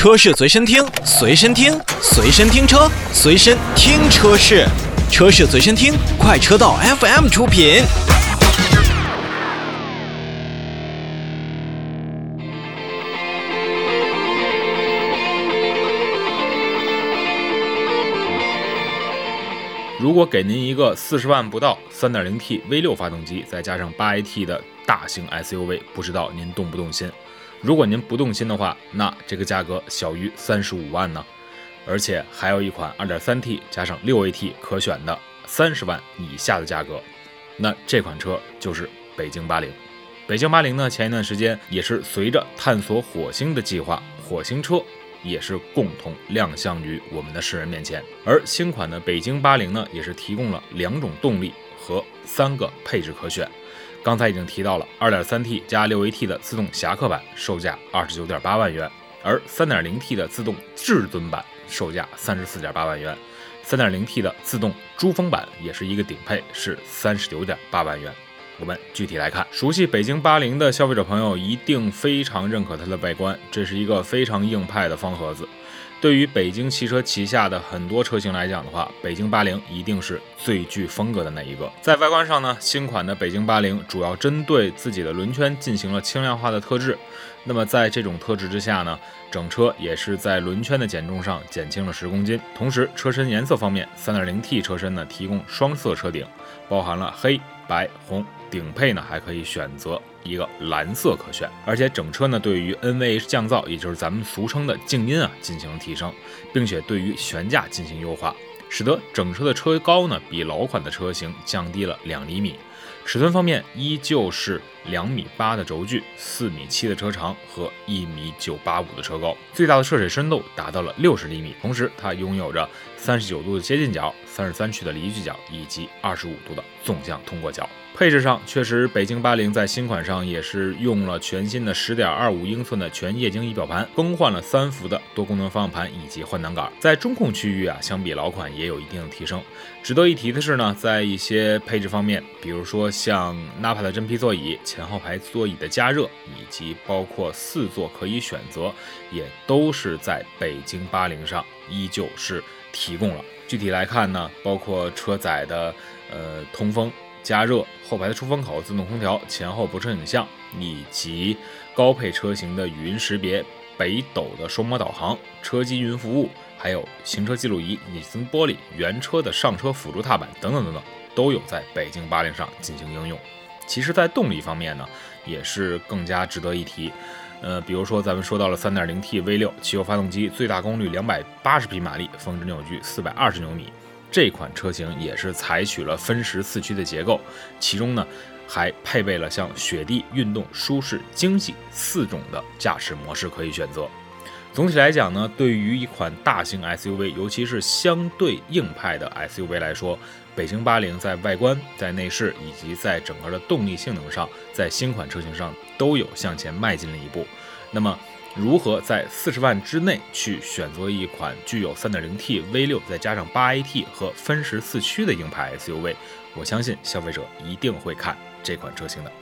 车市随身听，随身听，随身听车，随身听车市，车市随身听，快车道 FM 出品。如果给您一个四十万不到、三点零 T V 六发动机，再加上八 AT 的大型 SUV，不知道您动不动心？如果您不动心的话，那这个价格小于三十五万呢？而且还有一款二点三 T 加上六 AT 可选的三十万以下的价格，那这款车就是北京八零。北京八零呢，前一段时间也是随着探索火星的计划，火星车。也是共同亮相于我们的世人面前，而新款的北京八零呢，也是提供了两种动力和三个配置可选。刚才已经提到了二点三 T 加六 AT 的自动侠客版，售价二十九点八万元；而三点零 T 的自动至尊版，售价三十四点八万元；三点零 T 的自动珠峰版也是一个顶配，是三十九点八万元。我们具体来看，熟悉北京八零的消费者朋友一定非常认可它的外观，这是一个非常硬派的方盒子。对于北京汽车旗下的很多车型来讲的话，北京八零一定是最具风格的那一个。在外观上呢，新款的北京八零主要针对自己的轮圈进行了轻量化的特质。那么在这种特质之下呢，整车也是在轮圈的减重上减轻了十公斤。同时，车身颜色方面，三点零 T 车身呢提供双色车顶，包含了黑白红。顶配呢还可以选择一个蓝色可选，而且整车呢对于 NVH 降噪，也就是咱们俗称的静音啊进行了提升，并且对于悬架进行优化，使得整车的车高呢比老款的车型降低了两厘米。尺寸方面依旧是两米八的轴距，四米七的车长和一米九八五的车高，最大的涉水深度达到了六十厘米。同时，它拥有着三十九度的接近角、三十三区的离去角以及二十五度的纵向通过角。配置上，确实北京八零在新款上也是用了全新的十点二五英寸的全液晶仪表盘，更换了三幅的多功能方向盘以及换挡杆。在中控区域啊，相比老款也有一定的提升。值得一提的是呢，在一些配置方面，比如说像 Napa 的真皮座椅、前后排座椅的加热，以及包括四座可以选择，也都是在北京八零上依旧是提供了。具体来看呢，包括车载的呃通风。加热后排的出风口、自动空调、前后泊车影像，以及高配车型的语音识别、北斗的双模导航、车机云服务，还有行车记录仪、隐形玻璃、原车的上车辅助踏板等等等等，都有在北京八零上进行应用。其实，在动力方面呢，也是更加值得一提。呃，比如说咱们说到了 3.0T V6 汽油发动机，最大功率280匹马力，峰值扭矩420牛米。这款车型也是采取了分时四驱的结构，其中呢还配备了像雪地、运动、舒适、经济四种的驾驶模式可以选择。总体来讲呢，对于一款大型 SUV，尤其是相对硬派的 SUV 来说，北京八零在外观、在内饰以及在整个的动力性能上，在新款车型上都有向前迈进了一步。那么，如何在四十万之内去选择一款具有三点零 T V 六再加上八 AT 和分时四驱的硬派 SUV？我相信消费者一定会看这款车型的。